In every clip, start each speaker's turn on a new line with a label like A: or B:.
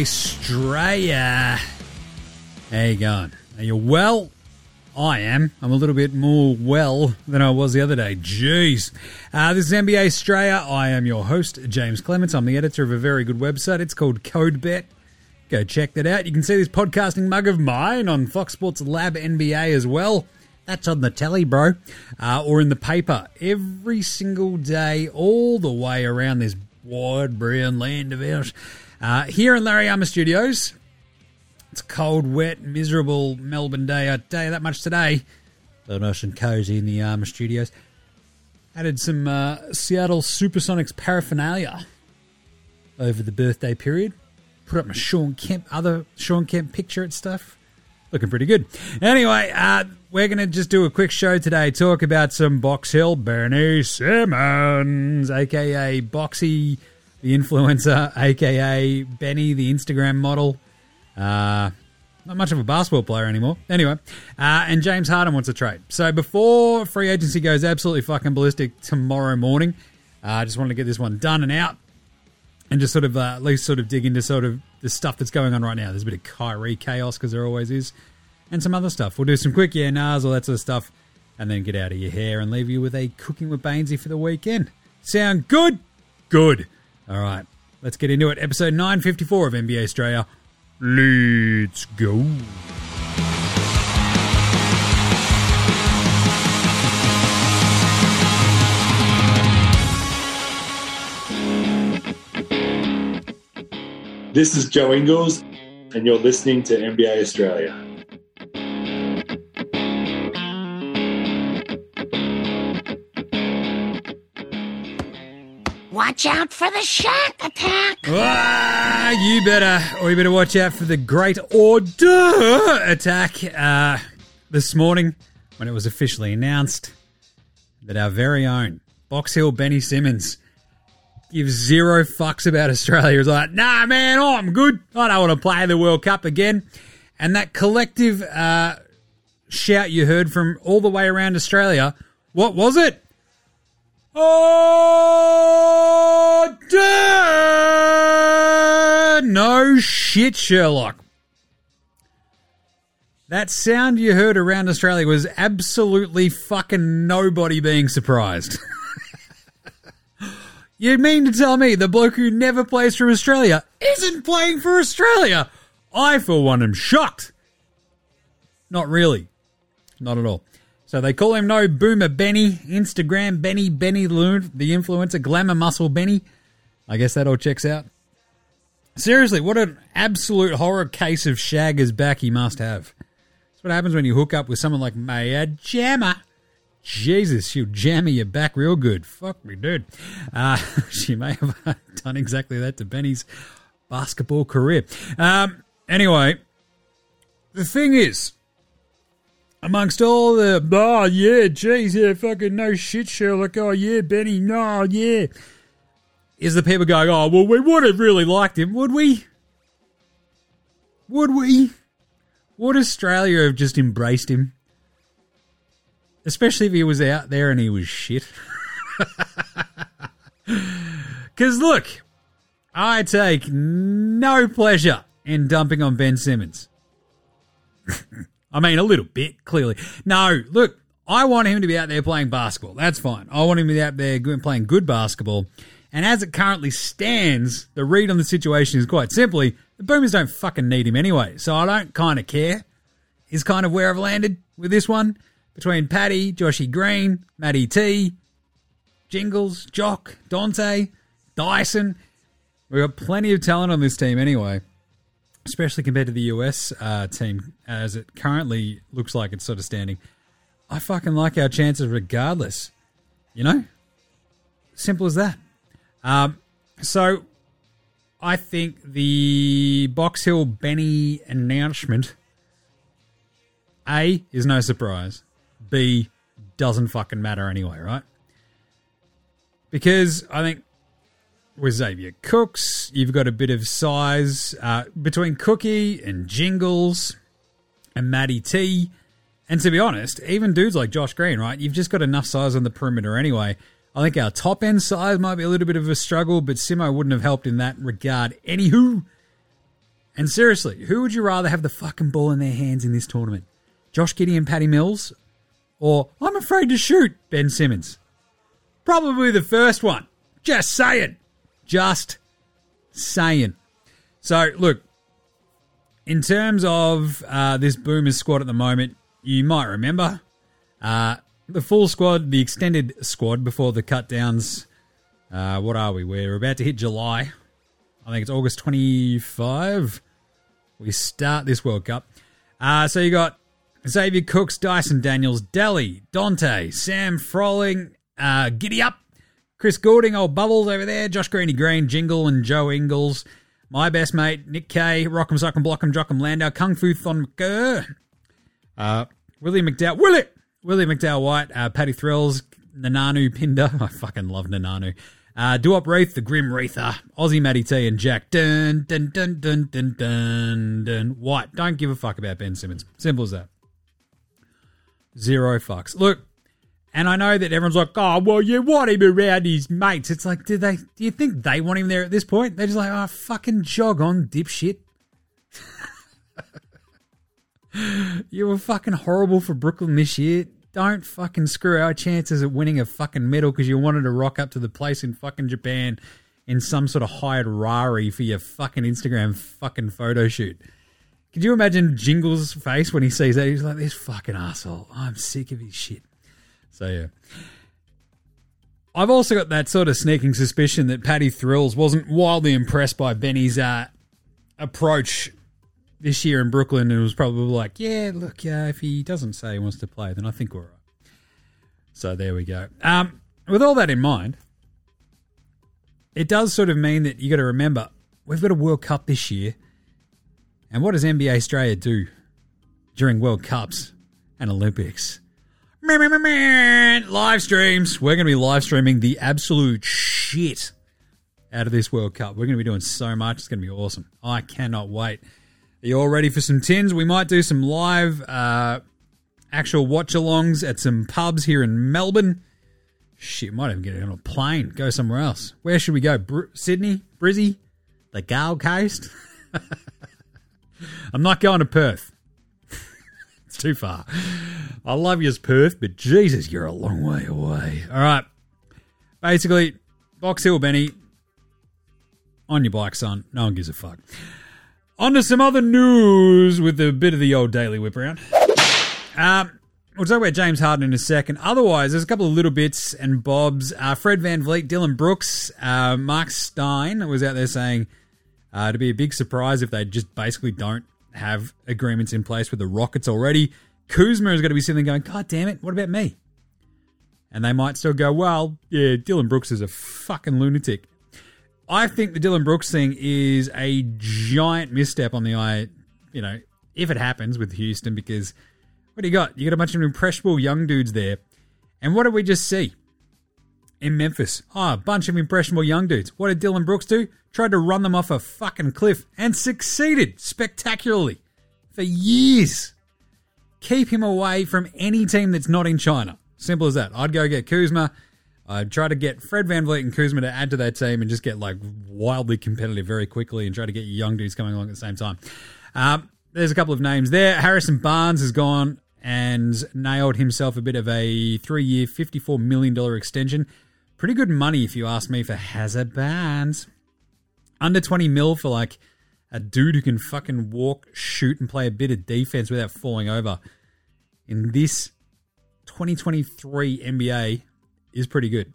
A: Australia. How you going? Are you well? I am. I'm a little bit more well than I was the other day. Jeez. Uh, this is NBA Straya. I am your host, James Clements. I'm the editor of a very good website. It's called CodeBet. Go check that out. You can see this podcasting mug of mine on Fox Sports Lab NBA as well. That's on the telly, bro. Uh, or in the paper every single day, all the way around this wide brown land of ours. Uh, here in Larry Armour Studios, it's cold, wet, miserable Melbourne day. I tell you that much today. So nice and cozy in the Armour Studios. Added some uh, Seattle Supersonics paraphernalia over the birthday period. Put up my Shawn Kemp, other Shawn Kemp picture and stuff. Looking pretty good. Anyway, uh, we're going to just do a quick show today. Talk about some Box Hill Bernie Simmons, aka Boxy, the influencer, aka Benny, the Instagram model. Uh, not much of a basketball player anymore. Anyway, uh, and James Harden wants a trade. So before free agency goes absolutely fucking ballistic tomorrow morning, uh, I just wanted to get this one done and out, and just sort of uh, at least sort of dig into sort of the stuff that's going on right now. There's a bit of Kyrie chaos because there always is, and some other stuff. We'll do some quick yeah nahs, all that sort of stuff, and then get out of your hair and leave you with a cooking with Bainesy for the weekend. Sound good? Good. All right, let's get into it. Episode 954 of NBA Straya. Let's go.
B: This is Joe Ingles, and you're listening to NBA Straya.
C: Watch out for the shark attack.
A: Ah, you better, or you better watch out for the Great Order attack. Uh, this morning, when it was officially announced that our very own Box Hill Benny Simmons gives zero fucks about Australia, is like, nah, man, I'm good. I don't want to play the World Cup again. And that collective uh, shout you heard from all the way around Australia, what was it? Oh, Order! No shit, Sherlock. That sound you heard around Australia was absolutely fucking nobody being surprised. you mean to tell me the bloke who never plays for Australia isn't playing for Australia? I, for one, am shocked. Not really. Not at all. So they call him no boomer Benny, Instagram Benny, Benny Loon, the influencer, glamour muscle Benny. I guess that all checks out. Seriously, what an absolute horror case of Shagger's back he must have. That's what happens when you hook up with someone like Maya Jama. Jesus, she'll jam your back real good. Fuck me, dude. Uh, she may have done exactly that to Benny's basketball career. Um, anyway, the thing is, amongst all the oh yeah, geez, yeah, fucking no shit, Sherlock. Oh yeah, Benny, no, yeah. Is the people going, oh well, we would have really liked him, would we? Would we? Would Australia have just embraced him? Especially if he was out there and he was shit. Because look, I take no pleasure in dumping on Ben Simmons. I mean, a little bit, clearly. No, look, I want him to be out there playing basketball. That's fine. I want him to be out there playing good basketball. And as it currently stands, the read on the situation is quite simply the Boomers don't fucking need him anyway. So I don't kind of care, is kind of where I've landed with this one. Between Paddy, Joshy Green, Matty T, Jingles, Jock, Dante, Dyson. We've got plenty of talent on this team anyway especially compared to the US uh, team as it currently looks like it's sort of standing. I fucking like our chances regardless. You know? Simple as that. Um, so I think the Box Hill Benny announcement A is no surprise. B doesn't fucking matter anyway, right? Because I think with Xavier Cooks. You've got a bit of size uh, between Cookie and Jingles and Matty T. And to be honest, even dudes like Josh Green, right? You've just got enough size on the perimeter anyway. I think our top end size might be a little bit of a struggle, but Simo wouldn't have helped in that regard. Anywho, And seriously, who would you rather have the fucking ball in their hands in this tournament? Josh Giddey and Paddy Mills? Or I'm afraid to shoot, Ben Simmons? Probably the first one. Just saying. Just saying. So, look, in terms of uh, this Boomers squad at the moment, you might remember uh, the full squad, the extended squad before the cut downs. Uh, what are we? We're about to hit July. I think it's August 25. We start this World Cup. Uh, so you got Xavier Cooks, Dyson Daniels, Delly, Dante, Sam Froling, uh, Giddy Up, Chris Goulding, old Bubbles over there, Josh Greeny Green, Jingle, and Joe Ingles. My best mate, Nick Kay, Rock'em Sock'em Block'em Jock'em Landale, Kung Fu Thon Maker, uh, Willie McDowell, Willie, Willie McDowell White, uh, Paddy Thrills, Nananu Pinder. I fucking love Nananu. Uh, Duop Reath, the Grim Wreather, Aussie Matty T, and Jack. Dun, dun, dun, dun, dun, dun, dun. White. Don't give a fuck about Ben Simmons. Simple as that. Zero fucks. Look, and I know that everyone's like, oh, well, you want him around his mates. It's like, do they? Do you think they want him there at this point? They're just like, oh, fucking jog on, dipshit. you were fucking horrible for Brooklyn this year. Don't fucking screw our chances at winning a fucking medal because you wanted to rock up to the place in fucking Japan in some sort of hired Rari for your fucking Instagram fucking photo shoot. Could you imagine Jingle's face when he sees that? He's like, this fucking asshole. I'm sick of his shit. So, yeah. I've also got that sort of sneaking suspicion that Paddy Thrills wasn't wildly impressed by Benny's uh, approach this year in Brooklyn and was probably like, yeah, look, yeah, if he doesn't say he wants to play, then I think we're all right. So there we go. Um, with all that in mind, it does sort of mean that you got to remember we've got a World Cup this year, and what does NBA Straya do during World Cups and Olympics? Live streams. We're going to be live streaming the absolute shit out of this World Cup. We're going to be doing so much. It's going to be awesome. I cannot wait. Are you all ready for some tins? We might do some live uh, actual watch alongs at some pubs here in Melbourne. Shit, might even get it on a plane, go somewhere else. Where should we go? Br- Sydney? Brizzy? The Gold Coast? I'm not going to Perth. It's too far. I love you as Perth, but Jesus, you're a long way away. All right. Basically, Box Hill Benny, on your bike, son. No one gives a fuck. On to some other news with a bit of the old daily whip around. Um, we'll talk about James Harden in a second. Otherwise, there's a couple of little bits and bobs. Uh, Fred Van Vliet, Dillon Brooks, uh, Mark Stein was out there saying uh, to be a big surprise if they just basically don't have agreements in place with the Rockets already. Kuzma is going to be sitting there going, God damn it, what about me? And they might still go, well, yeah, Dillon Brooks is a fucking lunatic. I think the Dillon Brooks thing is a giant misstep on the eye, you know, if it happens with Houston, because what do you got? You got a bunch of impressionable young dudes there. And what did we just see in Memphis? Oh, a bunch of impressionable young dudes. What did Dillon Brooks do? Tried to run them off a fucking cliff and succeeded spectacularly for years. Keep him away from any team that's not in China. Simple as that. I'd go get Kuzma. I'd try to get Fred VanVleet and Kuzma to add to that team and just get like wildly competitive very quickly and try to get young dudes coming along at the same time. Um, there's a couple of names there. Harrison Barnes has gone and nailed himself a bit of a three year, $54 million extension. Pretty good money, if you ask me, for Hazard Barnes. Under 20 mil for like a dude who can fucking walk, shoot, and play a bit of defense without falling over. In this 2023 NBA, is pretty good.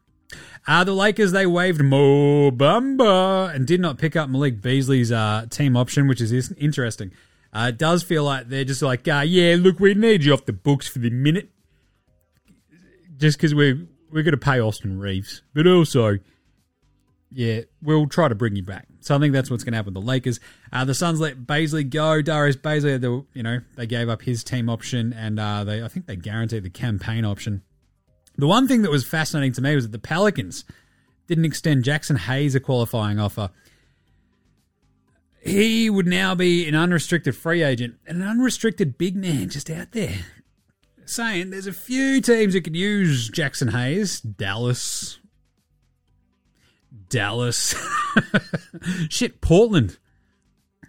A: Uh, the Lakers, they waived Mo Bamba and did not pick up Malik Beasley's uh, team option, which is interesting. Uh, it does feel like they're just like, uh, yeah, look, we need you off the books for the minute. Just because we're, we're going to pay Austin Reaves, But also, yeah, we'll try to bring you back. So I think that's what's going to happen with the Lakers. Uh, the Suns let Bazley go. Darius Bazley, the, you know, they gave up his team option and uh, they I think they guaranteed the campaign option. The one thing that was fascinating to me was that the Pelicans didn't extend Jaxson Hayes a qualifying offer. He would now be an unrestricted free agent and an unrestricted big man just out there. Saying there's a few teams that could use Jaxson Hayes. Dallas. Dallas. Shit, Portland.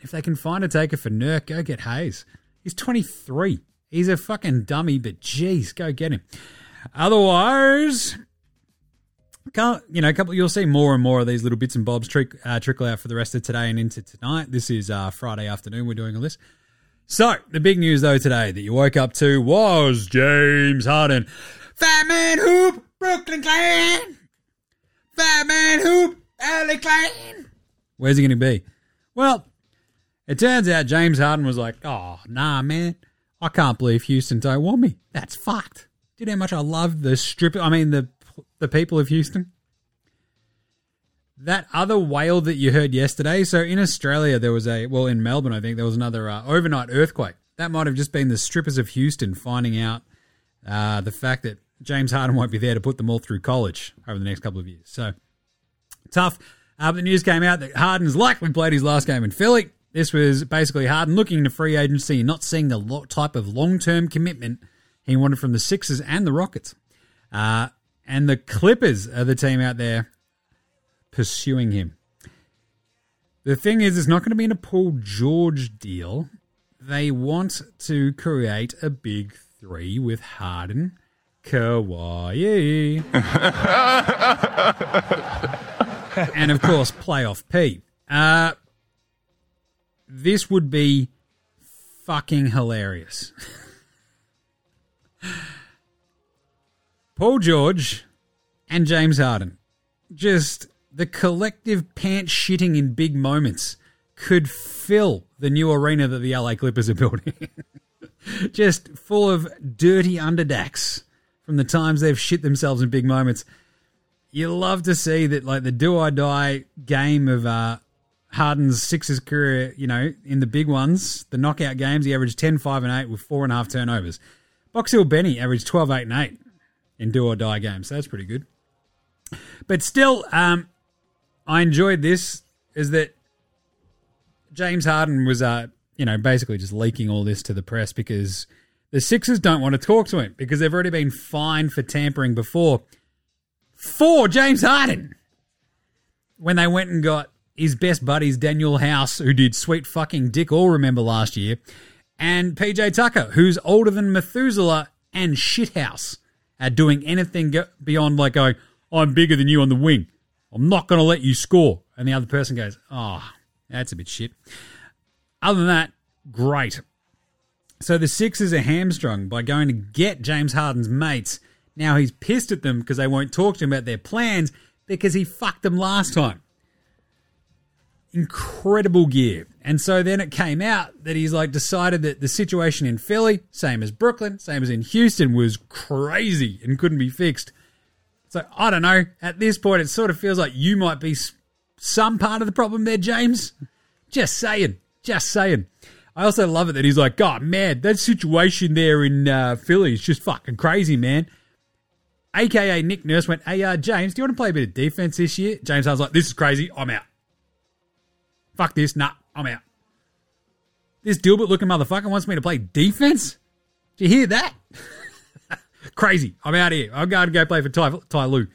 A: If they can find a taker for Nurk, go get Hayes. He's 23. He's a fucking dummy, but geez, go get him. Otherwise, can't, you know, a couple. You'll see more and more of these little bits and bobs trick, uh, trickle out for the rest of today and into tonight. This is uh, Friday afternoon. We're doing all this. So the big news though today that you woke up to was James Harden, Fat Man Hoop, Brooklyn Clan, Fat Man Hoop, LA Clan. Where's he going to be? Well, it turns out James Harden was like, "Oh, nah, man, I can't believe Houston don't want me. That's fucked." Do you know how much I love the strip? I mean the the people of Houston. That other whale that you heard yesterday. So in Australia, there was a well in Melbourne, I think there was another uh, overnight earthquake. That might have just been the strippers of Houston finding out uh, the fact that James Harden won't be there to put them all through college over the next couple of years. So tough. Uh, the news came out that Harden's likely played his last game in Philly. This was basically Harden looking into free agency and not seeing the lo- type of long term commitment he wanted from the Sixers and the Rockets. Uh, and the Clippers are the team out there pursuing him. The thing is, it's not going to be in a Paul George deal. They want to create a big three with Harden, Kawhi, and of course, playoff P. Uh, this would be fucking hilarious. Paul George and James Harden. Just the collective pants shitting in big moments could fill the new arena that the LA Clippers are building. Just full of dirty underdacks from the times they've shit themselves in big moments. You love to see that, like the do or die game of uh, Harden's Sixers career, you know, in the big ones, the knockout games, he averaged 10, 5, and 8 with four and a half turnovers. Box Hill Benny averaged 12, 8, and 8 in do or die games. So that's pretty good. But still, um, I enjoyed this is that James Harden was, uh, you know, basically just leaking all this to the press because the Sixers don't want to talk to him because they've already been fined for tampering before for James Harden when they went and got his best buddies Danuel House, who did sweet fucking dick all remember last year, and PJ Tucker, who's older than Methuselah and Shithouse at doing anything beyond like going, I'm bigger than you on the wing. I'm not going to let you score. And the other person goes, oh, that's a bit shit. Other than that, great. So the Sixers are hamstrung by going to get James Harden's mates. Now he's pissed at them because they won't talk to him about their plans because he fucked them last time. Incredible gear. And so then it came out that he's like decided that the situation in Philly, same as Brooklyn, same as in Houston, was crazy and couldn't be fixed. So I don't know. At this point, it sort of feels like you might be some part of the problem there, James. Just saying. Just saying. I also love it that he's like, God, man, that situation there in uh, Philly is just fucking crazy, man. AKA Nick Nurse went, Hey, uh, James, do you want to play a bit of defense this year? James was like, This is crazy. I'm out. Fuck this. Nah, I'm out. This Dilbert looking motherfucker wants me to play defense? Did you hear that? Crazy. I'm out here. I'm going to go play for Ty, Ty Lue.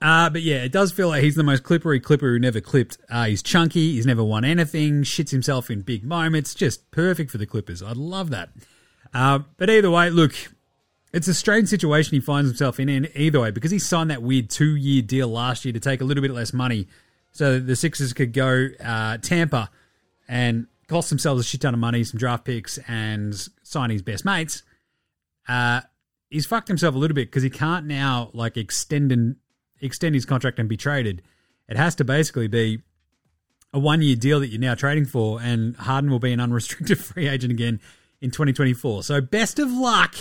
A: Uh, but yeah, it does feel like he's the most clippery clipper who never clipped. Uh, he's chunky. He's never won anything. Shits himself in big moments. Just perfect for the Clippers. I love that. Uh, but either way, look, it's a strange situation he finds himself in, either way because he signed that weird two year deal last year to take a little bit less money so the Sixers could go uh, Tampa and cost themselves a shit ton of money, some draft picks, and sign his best mates uh, he's fucked himself a little bit because he can't now like extend and extend his contract and be traded. It has to basically be a one year deal that you're now trading for, and Harden will be an unrestricted free agent again in 2024. So best of luck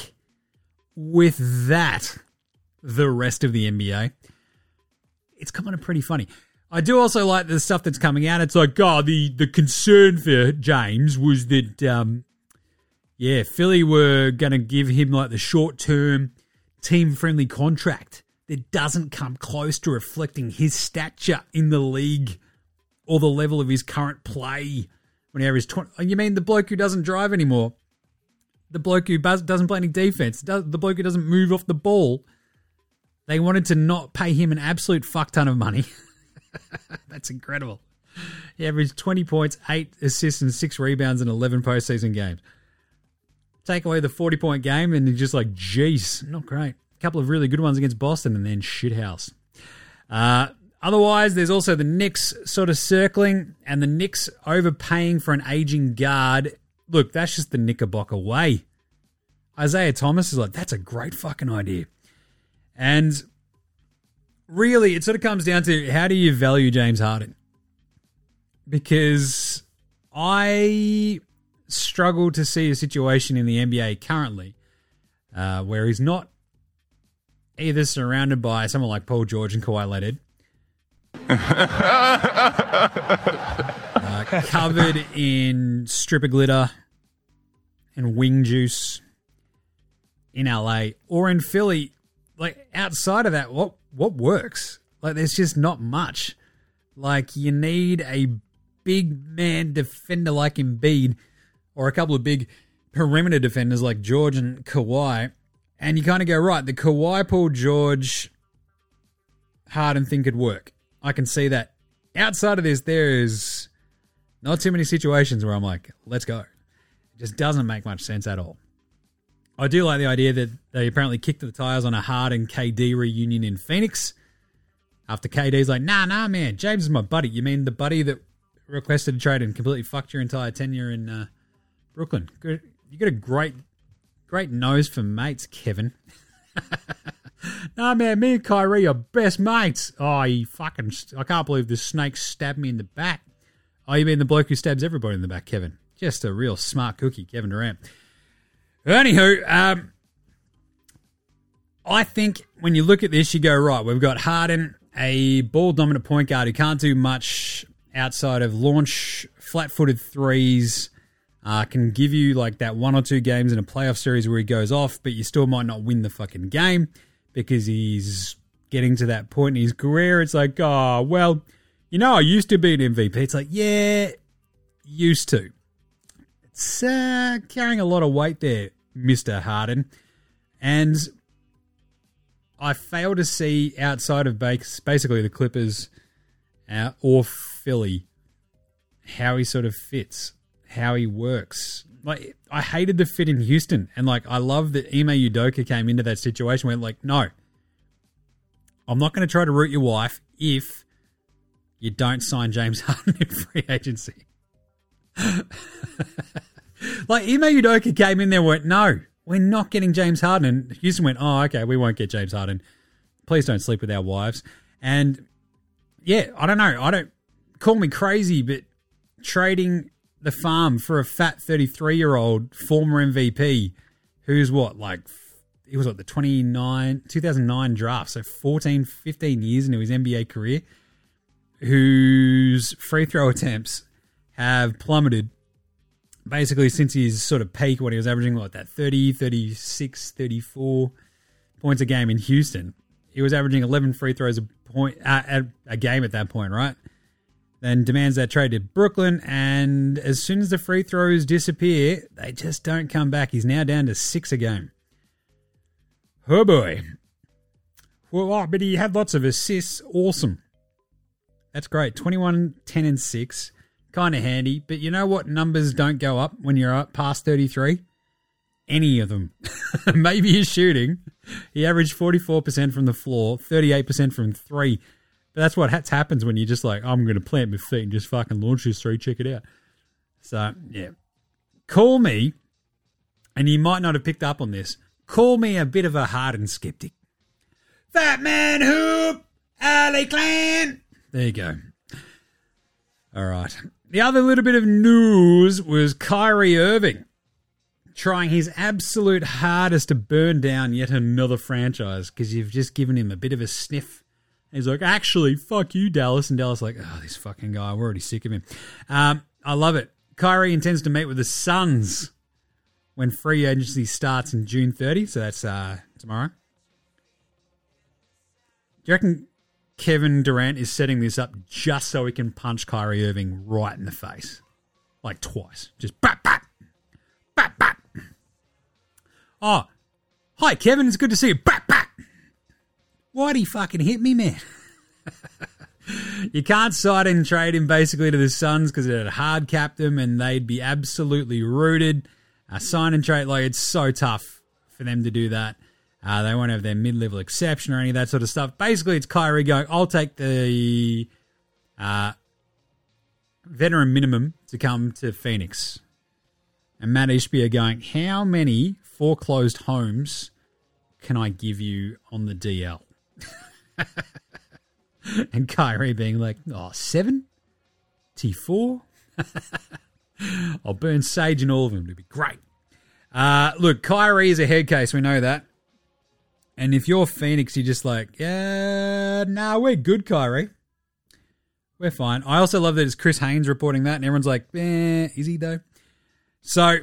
A: with that. The rest of the NBA, it's kind of pretty funny. I do also like the stuff that's coming out. It's like, God, the the concern for James was that um, yeah, Philly were going to give him like the short term, team friendly contract that doesn't come close to reflecting his stature in the league or the level of his current play. When he averages 20. You mean the bloke who doesn't drive anymore? The bloke who doesn't play any defense? The bloke who doesn't move off the ball? They wanted to not pay him an absolute fuck ton of money. That's incredible. He averaged 20 points, 8 assists, and 6 rebounds in 11 postseason games. Take away the 40 point game, and you're just like, jeez, not great. A couple of really good ones against Boston, and then shithouse. Uh, otherwise, there's also the Knicks sort of circling, and the Knicks overpaying for an aging guard. Look, that's just the Knickerbocker way. Isaiah Thomas is like, that's a great fucking idea. And really, it sort of comes down to how do you value James Harden? Because I struggle to see a situation in the NBA currently uh, where he's not either surrounded by someone like Paul George and Kawhi Leonard, uh, covered in stripper glitter and wing juice in LA or in Philly. Like outside of that, what what works? Like there's just not much. Like you need a big man defender like Embiid or a couple of big perimeter defenders like George and Kawhi. And you kind of go, right, the Kawhi Paul George Harden thing could work. I can see that. Outside of this, there is not too many situations where I'm like, let's go. It just doesn't make much sense at all. I do like the idea that they apparently kicked the tires on a Harden KD reunion in Phoenix. After KD's like, nah, nah, man, James is my buddy. You mean the buddy that requested a trade and completely fucked your entire tenure in uh, Brooklyn? You got a great, great nose for mates, Kevin. nah, man, me and Kyrie are best mates. Oh, he fucking, I can't believe the snake stabbed me in the back. Oh, you mean the bloke who stabs everybody in the back, Kevin? Just a real smart cookie, Kevin Durant. Anywho, um, I think when you look at this, you go, right, we've got Harden, a ball dominant point guard who can't do much outside of launch flat footed threes. Uh, can give you like that one or two games in a playoff series where he goes off, but you still might not win the fucking game because he's getting to that point in his career. It's like, oh, well, you know, I used to be an MVP. It's like, yeah, used to. It's uh, carrying a lot of weight there, Mr. Harden. And I fail to see outside of basically the Clippers uh, or Philly how he sort of fits, how he works. Like I hated the fit in Houston, and like I love that Ime Udoka came into that situation where like, no, I'm not going to try to root your wife if you don't sign James Harden in free agency. like Ime Udoka came in there and went, no, we're not getting James Harden. And Houston went, oh, okay, we won't get James Harden. Please don't sleep with our wives. And yeah, I don't know. I don't call me crazy, but trading the farm for a fat 33 year old former MVP who's what, like, he was what, the 29, 2009 draft, so 14, 15 years into his NBA career, whose free throw attempts have plummeted basically since his sort of peak when he was averaging like that 30, 36, 34 points a game in Houston. He was averaging 11 free throws a point uh, a game at that point, right? Then demands that trade to Brooklyn, and as soon as the free throws disappear, they just don't come back. He's now down to six a game. Oh boy. Well, oh, but he had lots of assists. Awesome. That's great. 21, 10, and 6 kind of handy. But you know what numbers don't go up when you're up past 33? Any of them. Maybe his shooting. He averaged 44% from the floor, 38% from three. But that's what happens when you're just like, I'm going to plant my feet and just fucking launch this three. Check it out. So, yeah. Call me, and you might not have picked up on this, call me a bit of a hardened skeptic. Fat Man Hoop, LA Clan. There you go. All right. The other little bit of news was Kyrie Irving trying his absolute hardest to burn down yet another franchise because you've just given him a bit of a sniff. He's like, actually, fuck you, Dallas. And Dallas like, oh, this fucking guy, we're already sick of him. Um, I love it. Kyrie intends to meet with the Suns when free agency starts in June 30. So that's uh, tomorrow. Do you reckon Kevin Durant is setting this up just so he can punch Kyrie Irving right in the face, like twice. Just bat bat, bat bat. Oh, hi Kevin, it's good to see you. Bat. Why'd he fucking hit me, man? you can't side and trade him basically to the Suns because it had hard capped them and they'd be absolutely rooted. Uh, sign and trade, like it's so tough for them to do that. Uh, they won't have their mid level exception or any of that sort of stuff. Basically, it's Kyrie going, I'll take the uh, veteran minimum to come to Phoenix. And Matt Ishbia going, How many foreclosed homes can I give you on the DL? and Kyrie being like, Oh, seven? T4? I'll burn sage in all of them. It'd be great. Uh, look, Kyrie is a head case. We know that. And if you're Phoenix, you're just like, yeah, nah, we're good, Kyrie. We're fine. I also love that it's Chris Haynes reporting that, and everyone's like, eh, is he though? So,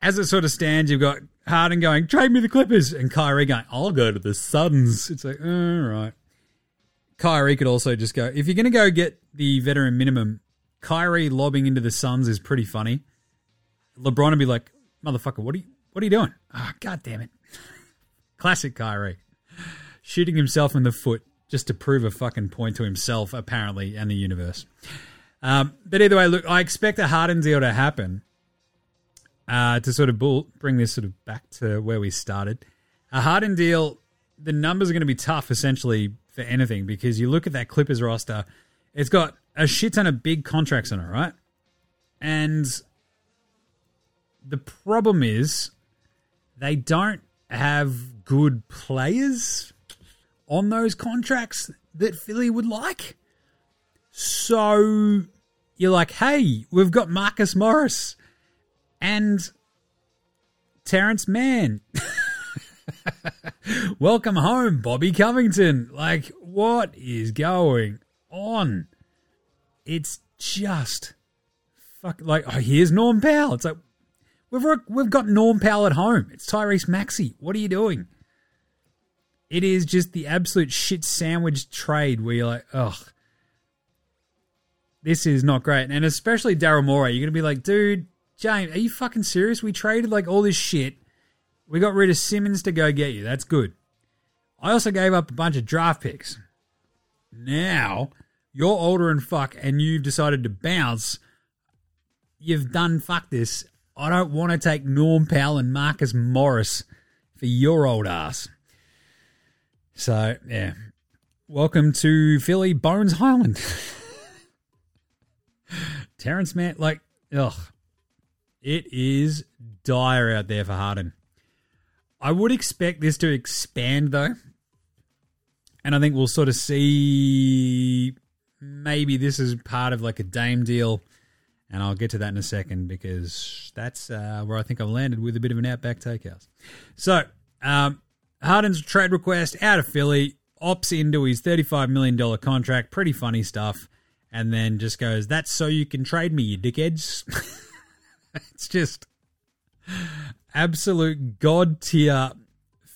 A: as it sort of stands, you've got Harden going, trade me the Clippers, and Kyrie going, I'll go to the Suns. It's like, all right. Kyrie could also just go, if you're going to go get the veteran minimum, Kyrie lobbing into the Suns is pretty funny. LeBron would be like, motherfucker, what are you, what are you doing? Ah, oh, god damn it. Classic Kyrie. Shooting himself in the foot just to prove a fucking point to himself, apparently, and the universe. Um, but either way, look, I expect a Harden deal to happen uh, to sort of bull, bring this sort of back to where we started. A Harden deal, the numbers are going to be tough essentially for anything because you look at that Clippers roster, it's got a shit ton of big contracts on it, right? And the problem is they don't have good players on those contracts that Philly would like. So you're like, hey, we've got Marcus Morris and Terance Mann. Welcome home, Bobby Covington. Like, what is going on? It's just fuck. Like, oh, here's Norm Powell. It's like we've we've got Norm Powell at home. It's Tyrese Maxey. What are you doing? It is just the absolute shit sandwich trade where you're like, ugh, this is not great. And especially Daryl Morey, you're gonna be like, dude, James, are you fucking serious? We traded like all this shit. We got rid of Simmons to go get you. That's good. I also gave up a bunch of draft picks. Now you're older and fuck, and you've decided to bounce. You've done fuck this. I don't want to take Norm Powell and Marcus Morris for your old ass. So yeah, welcome to Philly Bones Hyland. Terance Mann, like, ugh, it is dire out there for Harden. I would expect this to expand though, and I think we'll sort of see maybe this is part of like a Dame deal, and I'll get to that in a second because that's uh, where I think I've landed with a bit of an outback takehouse. So, um, Harden's trade request out of Philly opts into his $35 million contract. Pretty funny stuff. And then just goes, That's so you can trade me, you dickheads. it's just absolute god tier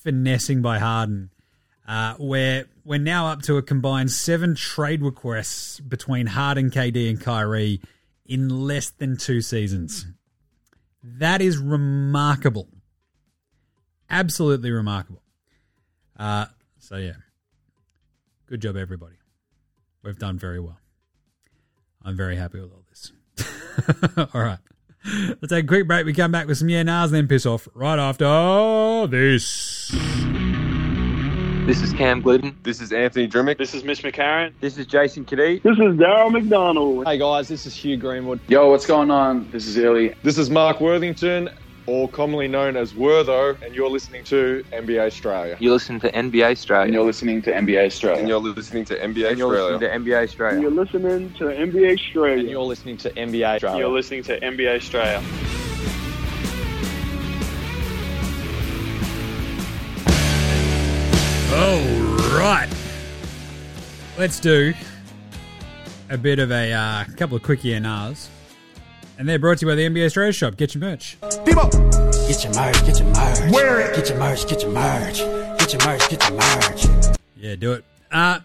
A: finessing by Harden. Uh, where we're now up to a combined seven trade requests between Harden, KD, and Kyrie in less than two seasons. That is remarkable. Absolutely remarkable. Uh, so yeah, good job, everybody. We've done very well. I'm very happy with all this. all right. Let's take a quick break. We come back with some yeah nahs and then piss off right after this.
D: This is Cam Gliddon.
E: This is Anthony Drmic.
F: This is Mitch McCarron.
G: This is Jason Cadee.
H: This is Daryl McDonald.
I: Hey guys, this is Hugh Greenwood.
J: Yo, what's going on? This is Illy.
E: This is Mark Worthington, or commonly known as Wortho, and you're listening to NBA Straya.
D: You're listening to NBA Straya.
J: And you're listening to NBA Straya.
E: And you're listening to NBA
G: And you're
E: Australia.
G: listening to NBA Straya.
H: And you're listening to NBA Straya.
I: And you're listening to NBA Straya.
F: You're listening to NBA Straya.
A: All right. Let's do a bit of a uh, couple of quick ENRs. And they're brought to you by the NBA Straya Shop. Get your merch.
K: Get your merch, get your merch. Wear it. Get your merch, get your merch. Get your merch, get your merch.
A: Yeah, do it. Uh,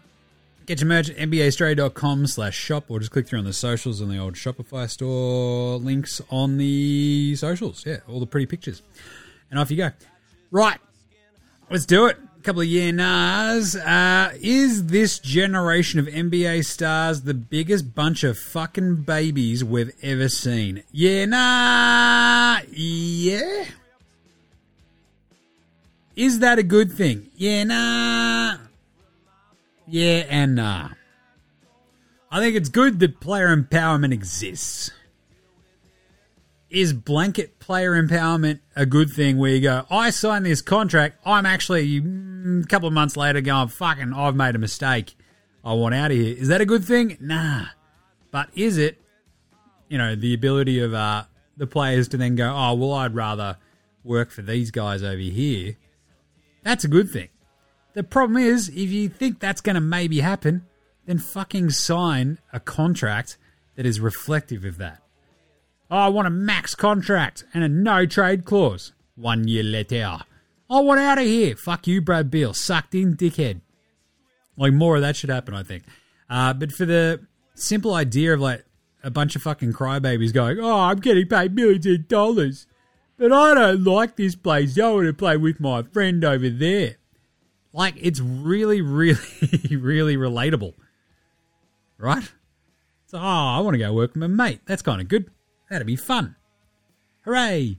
A: get your merch at nbastraya.com slash shop or just click through on the socials on the old Shopify store links on the socials. Yeah, all the pretty pictures. And off you go. Right. Let's do it. Couple of yeah nahs. Uh, is this generation of NBA stars the biggest bunch of fucking babies we've ever seen? Yeah, nah, yeah. Is that a good thing? Yeah, nah. Yeah, and nah. I think it's good that player empowerment exists. Is blanket player empowerment a good thing where you go, I signed this contract, I'm actually mm, a couple of months later going, fucking, I've made a mistake. I want out of here. Is that a good thing? Nah. But is it, you know, the ability of uh, the players to then go, oh, well, I'd rather work for these guys over here? That's a good thing. The problem is, if you think that's going to maybe happen, then fucking sign a contract that is reflective of that. Oh, I want a max contract and a no trade clause. One year later. I want out of here. Fuck you, Brad Beal. Sucked in, dickhead. Like, more of that should happen, I think. Uh, but for the simple idea of like a bunch of fucking crybabies going, oh, I'm getting paid millions of dollars, but I don't like this place. I want to play with my friend over there. Like, it's really, really, really relatable. Right? So, oh, I want to go work with my mate. That's kind of good. That'd be fun. Hooray!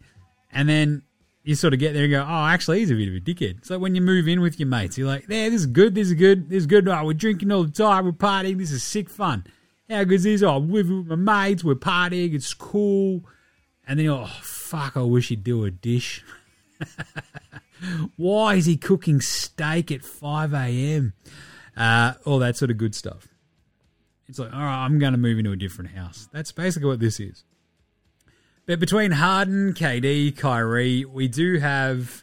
A: And then you sort of get there and go, oh, actually, he's a bit of a dickhead. So when you move in with your mates, you're like, yeah, this is good, this is good, this is good. Oh, we're drinking all the time, we're partying, this is sick fun. How good is this? Oh, I'm with my mates, we're partying, it's cool. And then you're like, oh, fuck, I wish he'd do a dish. Why is he cooking steak at 5 a.m.? Uh, all that sort of good stuff. It's like, all right, I'm going to move into a different house. That's basically what this is. But between Harden, KD, Kyrie, we do have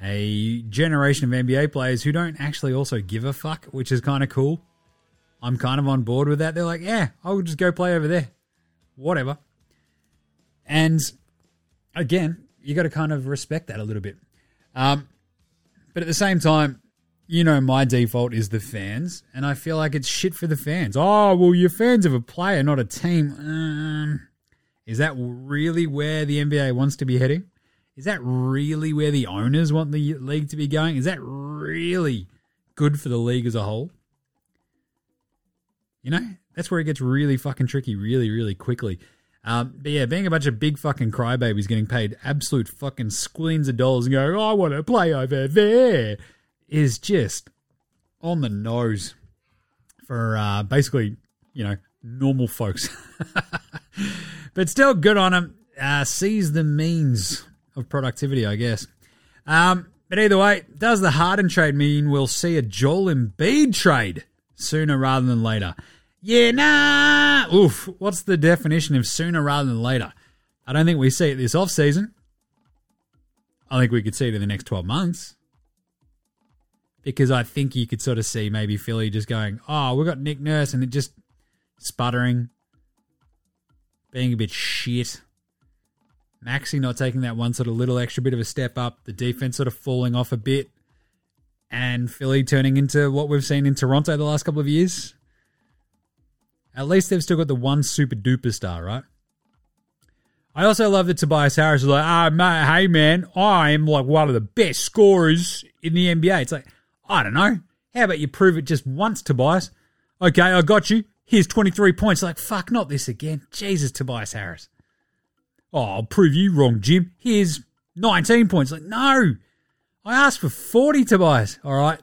A: a generation of NBA players who don't actually also give a fuck, which is kind of cool. I'm kind of on board with that. They're like, yeah, I'll just go play over there. Whatever. And again, you got to kind of respect that a little bit. Um, but at the same time, you know, my default is the fans, and I feel like it's shit for the fans. Oh, well, you're fans of a player, not a team. Um, is that really where the NBA wants to be heading? Is that really where the owners want the league to be going? Is that really good for the league as a whole? You know, that's where it gets really fucking tricky, really, really quickly. Um, but yeah, being a bunch of big fucking crybabies getting paid absolute fucking squillions of dollars and going, oh, I want to play over there, is just on the nose for uh, basically, you know, normal folks. but still, good on him. Uh, sees the means of productivity, I guess. Um, but either way, does the Harden trade mean we'll see a Joel Embiid trade sooner rather than later? Yeah, nah. Oof. What's the definition of sooner rather than later? I don't think we see it this off season. I think we could see it in the next 12 months. Because I think you could sort of see maybe Philly just going, oh, we've got Nick Nurse and it just sputtering, being a bit shit. Maxey not taking that one sort of little extra bit of a step up, the defense sort of falling off a bit, and Philly turning into what we've seen in Toronto the last couple of years. At least they've still got the one super duper star, right? I also love that Tobias Harris is like, ah, mate, hey man, I am like one of the best scorers in the NBA. It's like, I don't know. How about you prove it just once, Tobias? Okay, I got you. Here's 23 points. Like, fuck, not this again. Jesus, Tobias Harris. Oh, I'll prove you wrong, Jim. Here's 19 points. Like, no. I asked for 40, Tobias. All right.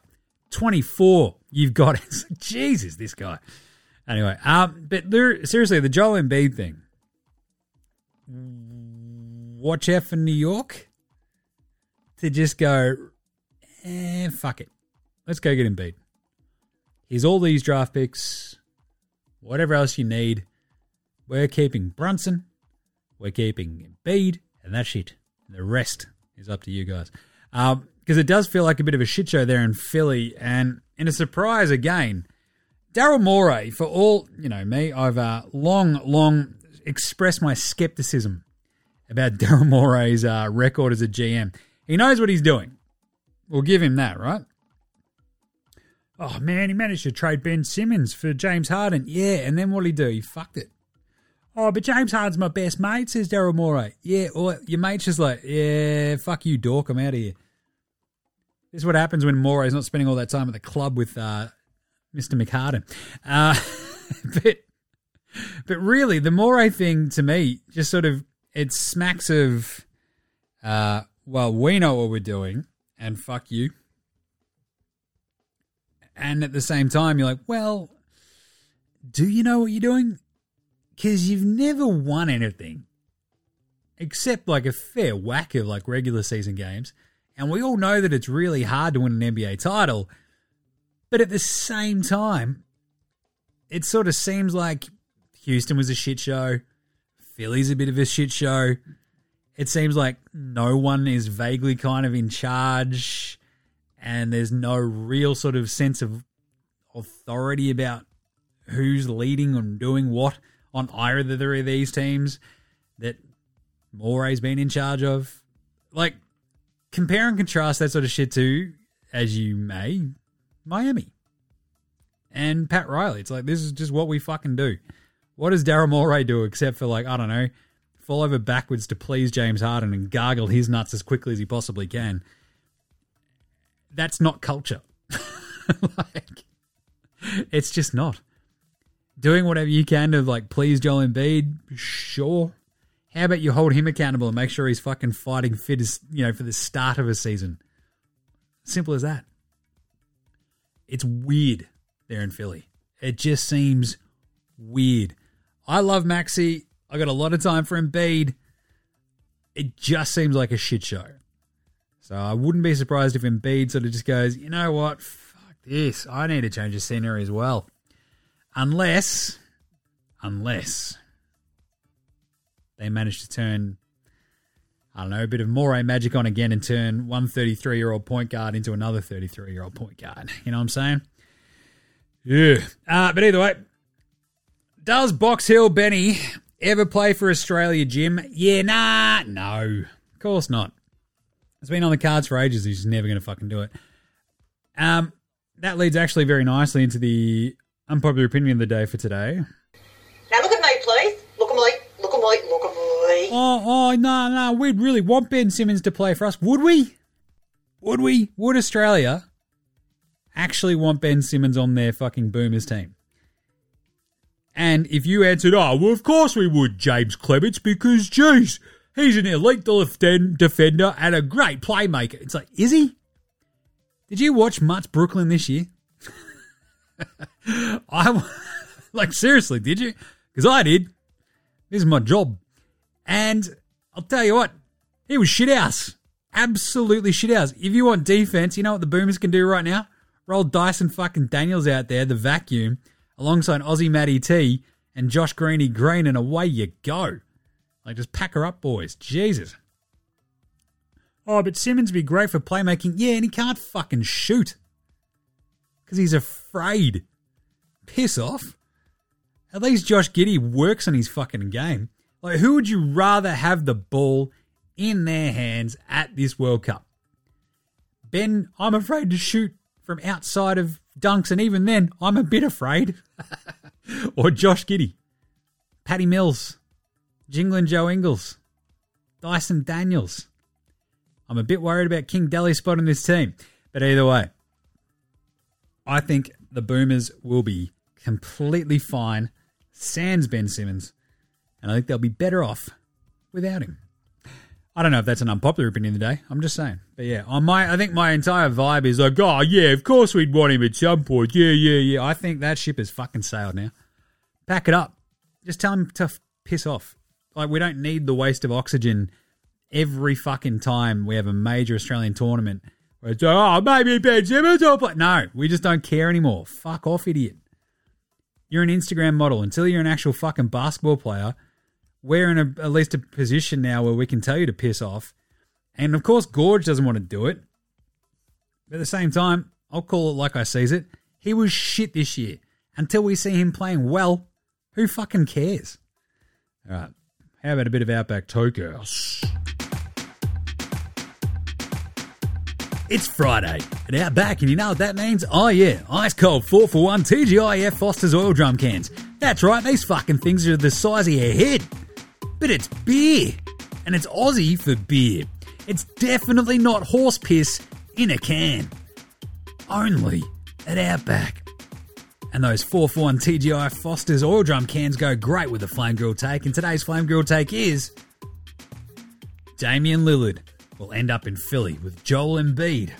A: 24. You've got it. Jesus, this guy. Anyway, um, but there, seriously, the Joel Embiid thing. Watch out for New York to just go, eh, fuck it. Let's go get Embiid. Here's all these draft picks, whatever else you need. We're keeping Brunson, we're keeping Embiid, and that's it. The rest is up to you guys. Because um, it does feel like a bit of a shit show there in Philly, and in a surprise again, Daryl Morey, for all, you know, me, I've uh, long, long expressed my skepticism about Daryl Morey's uh, record as a GM. He knows what he's doing. We'll give him that, right? Oh man, he managed to trade Ben Simmons for James Harden. Yeah, and then what did he do? He fucked it. Oh, but James Harden's my best mate, says Daryl Morey. Yeah, or your mate's just like, yeah, fuck you, dork, I'm out of here. This is what happens when Morey's not spending all that time at the club with uh, Mr. McHarden. Uh, but but really, the Morey thing to me just sort of it smacks of, uh, well, we know what we're doing, and fuck you. And at the same time, you're like, well, do you know what you're doing? Because you've never won anything except like a fair whack of like regular season games. And we all know that it's really hard to win an NBA title. But at the same time, it sort of seems like Houston was a shit show. Philly's a bit of a shit show. It seems like no one is vaguely kind of in charge, and there's no real sort of sense of authority about who's leading and doing what on either of these teams that Morey's been in charge of. Like, compare and contrast that sort of shit to, as you may, Miami and Pat Riley. It's like, this is just what we fucking do. What does Daryl Morey do except for, like, I don't know, fall over backwards to please James Harden and gargle his nuts as quickly as he possibly can? That's not culture. like, it's just not. Doing whatever you can to, like, please Joel Embiid, sure. How about you hold him accountable and make sure he's fucking fighting fit as, you know, for the start of a season? Simple as that. It's weird there in Philly. It just seems weird. I love Maxey. I got a lot of time for Embiid. It just seems like a shit show. So I wouldn't be surprised if Embiid sort of just goes, you know what? Fuck this. I need to change the scenery as well. Unless, unless they manage to turn, I don't know, a bit of Morey magic on again and turn one 33 year old point guard into another 33 year old point guard. You know what I'm saying? Yeah. Uh, but either way, does Box Hill Benny ever play for Australia, Jim? Yeah, nah, no. Of course not. It's been on the cards for ages. He's never going to fucking do it. Um, that leads actually very nicely into the unpopular opinion of the day for today.
G: Now look at me, please. Look at me. Look at me. Look at me.
A: Oh, oh, no, no. We'd really want Ben Simmons to play for us. Would we? Would we? Would Australia actually want Ben Simmons on their fucking Boomers team? And if you answered, oh, well, of course we would, James Clements, because, geez, he's an elite defend- defender and a great playmaker. It's like, is he? Did you watch much Brooklyn this year? I, like, seriously, did you? Because I did. This is my job. And I'll tell you what, he was shit house. Absolutely shit house. If you want defense, you know what the Boomers can do right now? Roll Dyson fucking Daniels out there, the vacuum, alongside Aussie Matty T and Josh Greeny Green, and away you go. Like, just pack her up, boys. Jesus. Oh, but Simmons would be great for playmaking. Yeah, and he can't fucking shoot. Because he's afraid. Piss off. At least Josh Giddey works on his fucking game. Like, who would you rather have the ball in their hands at this World Cup? Ben, I'm afraid to shoot from outside of dunks, and even then, I'm a bit afraid. or Josh Giddey, Patty Mills, Jingling Joe Ingles, Dyson Daniels. I'm a bit worried about King Deli spotting this team. But either way, I think the Boomers will be completely fine, sans Ben Simmons, and I think they'll be better off without him. I don't know if that's an unpopular opinion of the day. I'm just saying. But yeah, on my I think my entire vibe is like, oh yeah, of course we'd want him at some point. Yeah, yeah, yeah. I think that ship has fucking sailed now. Pack it up. Just tell him to f- piss off. Like we don't need the waste of oxygen every fucking time we have a major Australian tournament where it's oh maybe Ben Simmons will play. No, we just don't care anymore. Fuck off, idiot. You're an Instagram model. Until you're an actual fucking basketball player, we're in a, at least a position now where we can tell you to piss off. And of course, Gorge doesn't want to do it. But at the same time, I'll call it like I sees it. He was shit this year. Until we see him playing well, who fucking cares? All right. How about a bit of Outback Tokehouse? It's Friday at Outback, and you know what that means? Oh, yeah, ice cold 4 for 1 TGIF Foster's oil drum cans. That's right, these fucking things are the size of your head. But it's beer, and it's Aussie for beer. It's definitely not horse piss in a can. Only at Outback. And those 4 for 1 TGI Foster's oil drum cans go great with the flame grill take. And today's flame grill take is Damian Lillard will end up in Philly with Joel Embiid.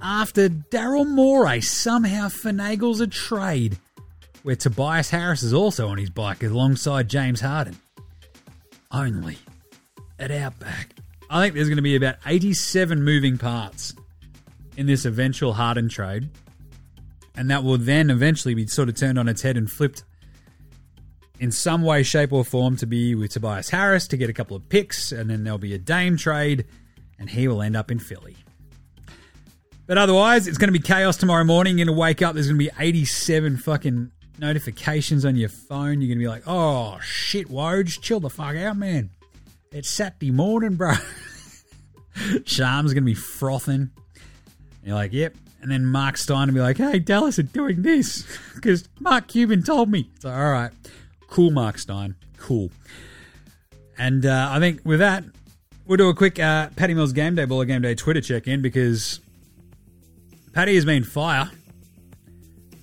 A: After Daryl Morey somehow finagles a trade where Tobias Harris is also on his bike alongside James Harden. Only at Outback. I think there's going to be about 87 moving parts in this eventual Harden trade. And that will then eventually be sort of turned on its head and flipped in some way, shape, or form to be with Tobias Harris to get a couple of picks. And then there'll be a Dame trade, and he will end up in Philly. But otherwise, it's going to be chaos tomorrow morning. You're going to wake up, there's going to be 87 fucking notifications on your phone. You're going to be like, oh shit, Woj, chill the fuck out, man. It's Saturday morning, bro. Shams going to be frothing. You're like, yep. And then Mark Stein to be like, hey, Dallas are doing this because Mark Cuban told me. Like, all right, cool, Mark Stein, cool. And uh, I think with that, we'll do a quick uh, Patty Mills Game Day Baller Game Day Twitter check in because Patty has been fire.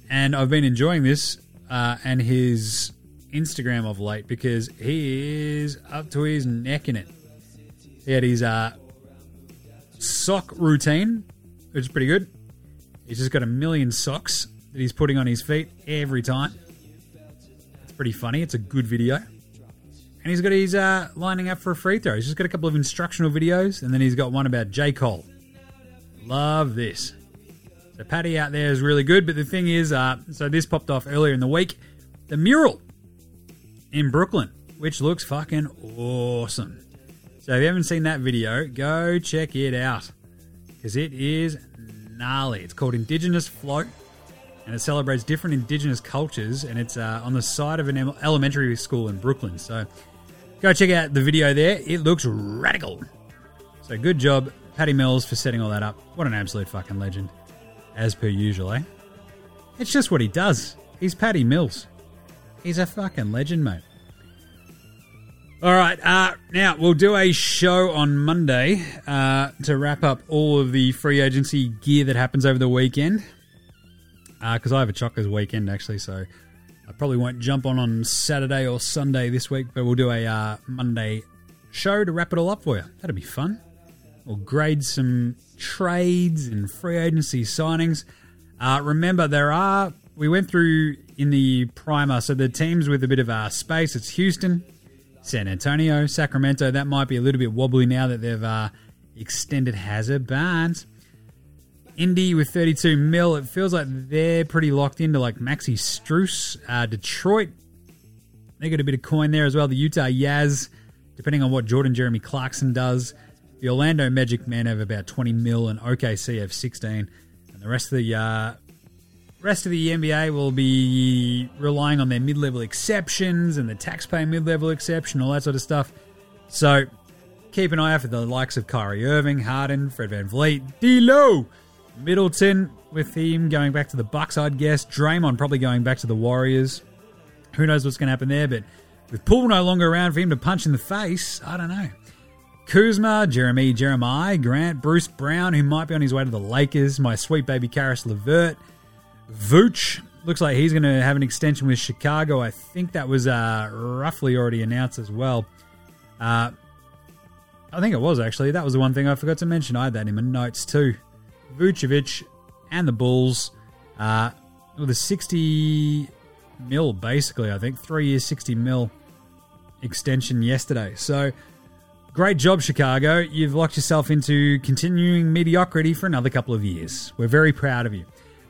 A: And I've been enjoying this uh, and his Instagram of late because he is up to his neck in it. He had his uh, sock routine, which is pretty good. He's just got a million socks that he's putting on his feet every time. It's pretty funny. It's a good video. And he's got his uh, lining up for a free throw. He's just got a couple of instructional videos, and then he's got one about J. Cole. Love this. So Patty out there is really good, but the thing is, uh, so this popped off earlier in the week. The mural in Brooklyn, which looks fucking awesome. So if you haven't seen that video, go check it out because it is gnarly. It's called Indigenous Float, and it celebrates different Indigenous cultures, and it's uh, on the side of an elementary school in Brooklyn. So go check out the video there. It looks radical. So good job, Patty Mills, for setting all that up. What an absolute fucking legend, as per usual, eh? It's just what he does. He's Patty Mills. He's a fucking legend, mate. All right, uh, now we'll do a show on Monday uh, to wrap up all of the free agency gear that happens over the weekend. Because I have a Chockers weekend actually, so I probably won't jump on on Saturday or Sunday this week, but we'll do a uh, Monday show to wrap it all up for you. That'll be fun. We'll grade some trades and free agency signings. Uh, remember, there are we went through in the primer, so the teams with a bit of uh, space. It's Houston, San Antonio, Sacramento. That might be a little bit wobbly now that they've uh, extended Harrison Barnes. Indy with 32 mil. It feels like they're pretty locked into like Maxi Strus. Uh, Detroit, they got a bit of coin there as well. The Utah Yaz, depending on what Jordan Jeremy Clarkson does. The Orlando Magic Men have about 20 mil and OKC have 16. And the rest of the uh, rest of the NBA will be relying on their mid-level exceptions and the taxpayer mid-level exception, all that sort of stuff. So keep an eye out for the likes of Kyrie Irving, Harden, Fred VanVleet, D'Lo, Middleton with him going back to the Bucks, I'd guess. Draymond probably going back to the Warriors. Who knows what's going to happen there? But with Poole no longer around for him to punch in the face, I don't know. Kuzma, Jeremy Jeremiah, Grant, Bruce Brown, who might be on his way to the Lakers, my sweet baby Caris LeVert, Vooch looks like he's going to have an extension with Chicago. I think that was uh, roughly already announced as well. Uh, I think it was actually. That was the one thing I forgot to mention. I had that in my notes too. Vucevic and the Bulls uh, with a 60 mil, basically, I think. Three years, 60 mil extension yesterday. So great job, Chicago. You've locked yourself into continuing mediocrity for another couple of years. We're very proud of you.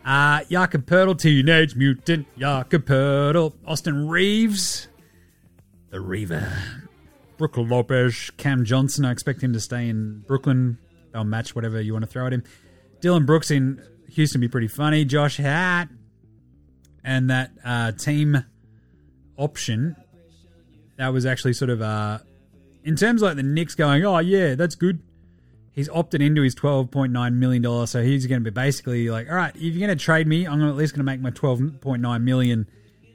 A: Uh, Jakob Poeltl, Teenage Mutant Jakob Poeltl, Austin Reaves, the Reaver, Brooklyn Lopez, Cam Johnson. I expect him to stay in Brooklyn. They'll match whatever you want to throw at him. Dillon Brooks in Houston be pretty funny. Josh Hart and that uh, team option that was actually sort of uh, in terms of like the Knicks going, oh yeah, that's good he's opted into his $12.9 million. So he's going to be basically like, all right, if you're going to trade me, I'm at least going to make my $12.9 million.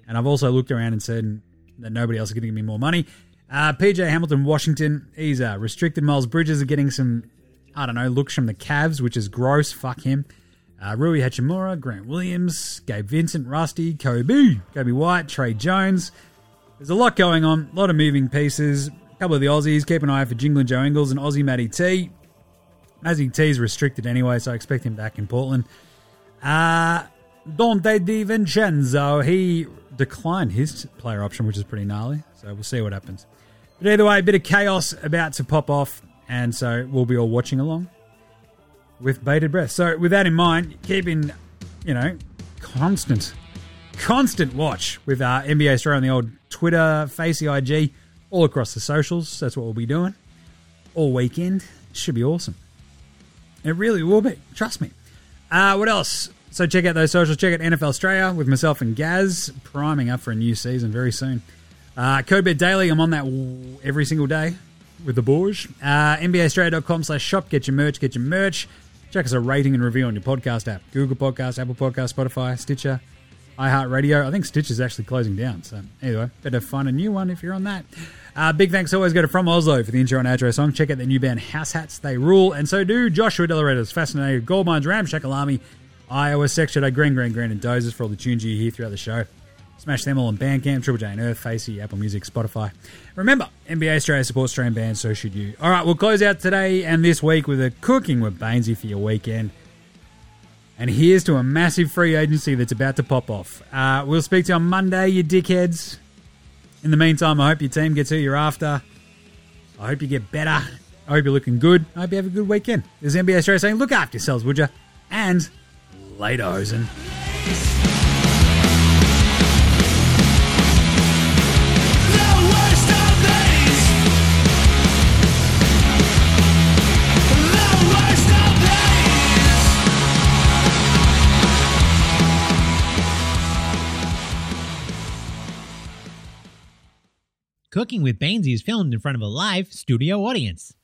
A: And I've also looked around and said that nobody else is going to give me more money. Uh, PJ Hamilton, Washington, he's uh, restricted. Miles Bridges are getting some
L: I don't know, looks from the Cavs, which is gross. Fuck him. Uh, Rui Hachimura, Grant Williams, Gabe Vincent, Rusty, Coby, Coby White, Tre Jones. There's a lot going on, a lot of moving pieces. A couple of the Aussies. Keep an eye out for Jingling Joe Ingles and Aussie Matty T. Matty T is restricted anyway, so I expect him back in Portland. Uh, Donte DiVincenzo, he declined his player option, which is pretty gnarly. So we'll see what happens. But either way, a bit of chaos about to pop off, and so we'll be all watching along with bated breath. So with that in mind, keeping, you know, constant, constant watch with uh, NBA Straya on the old Twitter, Facey IG, all across the socials. That's what we'll be doing all weekend. Should be awesome. It really will be. Trust me. Uh, what else? So check out those socials. Check out NFL Straya with myself and Gaz, priming up for a new season very soon. Uh, Daily, I'm on that every single day with the Borge. Uh, nbastraya.com slash shop. Get your merch, get your merch. Check us a rating and review on your podcast app. Google Podcast, Apple Podcast, Spotify, Stitcher, iHeartRadio. I think Stitch is actually closing down. So anyway, better find a new one if you're on that. Uh, big thanks always go to From Oslo for the intro and outro song. Check out their new band House Hats. They rule. And so do Joshua Delaredo's Fascinated Gold Mines, Ramshackle Army, Iowa, Section Green, Green, Green, and Dozers for all the tunes you hear throughout the show. Smash them all on Bandcamp, Triple J Unearthed, Facey, Apple Music, Spotify. Remember, NBA Straya supports Australian bands, so should you. All right, we'll close out today and this week with a cooking with Bainesy for your weekend. And here's to a massive free agency that's about to pop off. Uh, we'll speak to you on Monday, you dickheads. In the meantime, I hope your team gets who you're after. I hope you get better. I hope you're looking good. I hope you have a good weekend. This is NBA Straya saying, look after yourselves, would you? And later, Hosen.
M: Cooking with Bainesy is filmed in front of a live studio audience.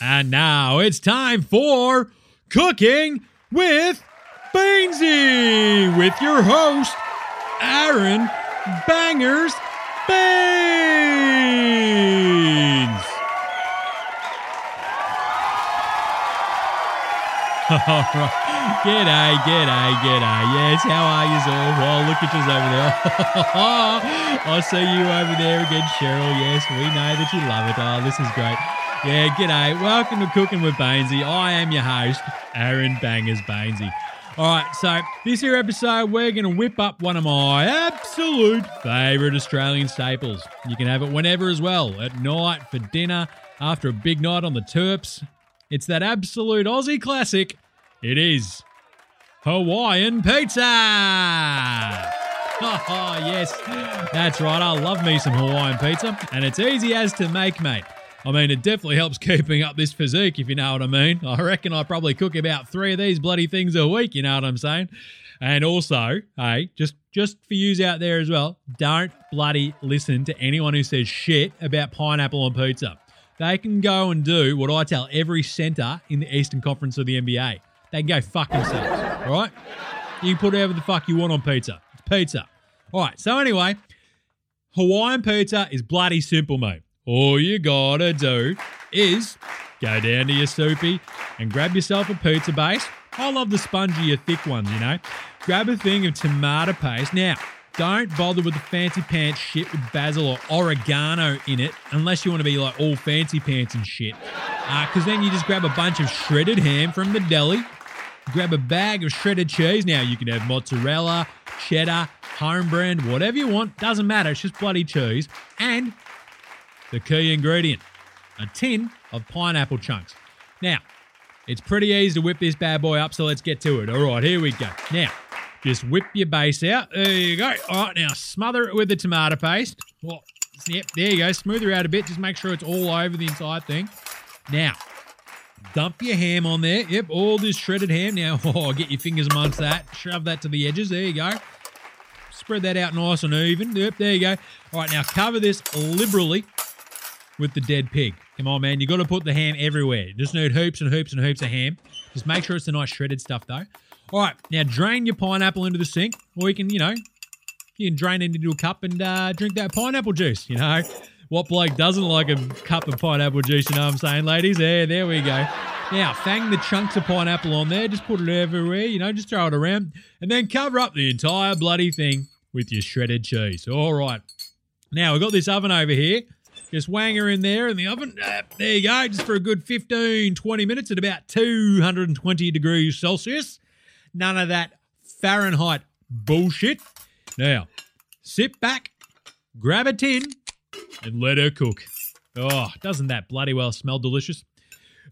A: And now it's time for Cooking with Bainesy with your host, Aaron Bangers Baines. All right. G'day, g'day, g'day. Yes, how are you all? Well, oh, look at you over there. I see you over there again, Cheryl. Yes, we know that you love it. Oh, this is great. Yeah, g'day. Welcome to Cooking with Bainesy. I am your host, Aaron Bangers Bainesy. All right, so this here episode, we're going to whip up one of my absolute favourite Australian staples. You can have it whenever as well, at night, for dinner, after a big night on the Terps. It's that absolute Aussie classic. It is Hawaiian pizza. Oh, yes, that's right. I love me some Hawaiian pizza, and it's easy as to make, mate. I mean, it definitely helps keeping up this physique, if you know what I mean. I reckon I probably cook about three of these bloody things a week, you know what I'm saying? And also, hey, just just for yous out there as well, don't bloody listen to anyone who says shit about pineapple on pizza. They can go and do what I tell every centre in the Eastern Conference of the NBA. They can go fuck themselves, all right? You can put whatever the fuck you want on pizza. It's pizza. All right, so anyway, Hawaiian pizza is bloody simple, mate. All you gotta do is go down to your soupy and grab yourself a pizza base. I love the spongier, thick ones, you know. Grab a thing of tomato paste. Now, don't bother with the fancy pants shit with basil or oregano in it unless you want to be like all fancy pants and shit. Uh, because then you just grab a bunch of shredded ham from the deli, grab a bag of shredded cheese. Now, you can have mozzarella, cheddar, home brand, whatever you want. Doesn't matter. It's just bloody cheese. And the key ingredient a tin of pineapple chunks. Now, it's pretty easy to whip this bad boy up, so let's get to it. All right, here we go. Now, just whip your base out. There you go. All right, now smother it with the tomato paste. Oh, yep, there you go. Smooth her out a bit. Just make sure it's all over the entire thing. Now, dump your ham on there. Yep, all this shredded ham. Now, oh, get your fingers amongst that. Shove that to the edges. There you go. Spread that out nice and even. Yep, there you go. All right, now cover this liberally with the dead pig. Come on, man. You got to put the ham everywhere. Just need hoops and hoops and hoops of ham. Just make sure it's the nice shredded stuff, though. All right, now drain your pineapple into the sink, or you can, you know, you can drain it into a cup and uh, drink that pineapple juice. You know, What bloke doesn't like a cup of pineapple juice? You know what I'm saying, ladies? There, there we go. Now, fang the chunks of pineapple on there. Just put it everywhere, you know, just throw it around. And then cover up the entire bloody thing with your shredded cheese. All right. Now, we've got this oven over here. Just wang her in there in the oven. Uh, there you go, just for a good 15, 20 minutes at about 220 degrees Celsius. None of that Fahrenheit bullshit. Now, sit back, grab a tin, and let her cook. Oh, doesn't that bloody well smell delicious?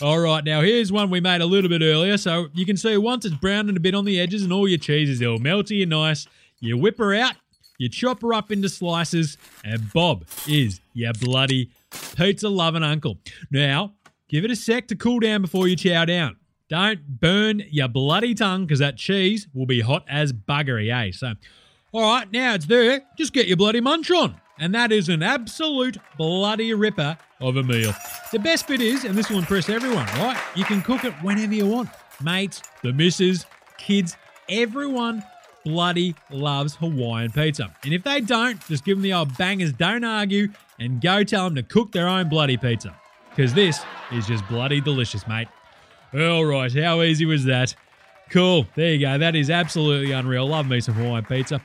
A: All right, now here's one we made a little bit earlier. So you can see once it's browning a bit on the edges and all your cheese is all melty and nice, you whip her out, you chop her up into slices, and Bob is your bloody pizza loving uncle. Now, give it a sec to cool down before you chow down. Don't burn your bloody tongue because that cheese will be hot as buggery, eh? So, all right, now it's there. Just get your bloody munch on. And that is an absolute bloody ripper of a meal. The best bit is, and this will impress everyone, right? You can cook it whenever you want. Mates, the missus, kids, everyone bloody loves Hawaiian pizza. And if they don't, just give them the old bangers, don't argue, and go tell them to cook their own bloody pizza. Because this is just bloody delicious, mate. All right, how easy was that? Cool. There you go. That is absolutely unreal. Love me some Hawaiian pizza.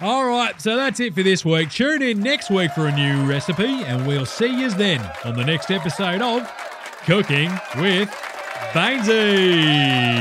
A: All right, so that's it for this week. Tune in next week for a new recipe, and we'll see you then on the next episode of Cooking with Bainesy.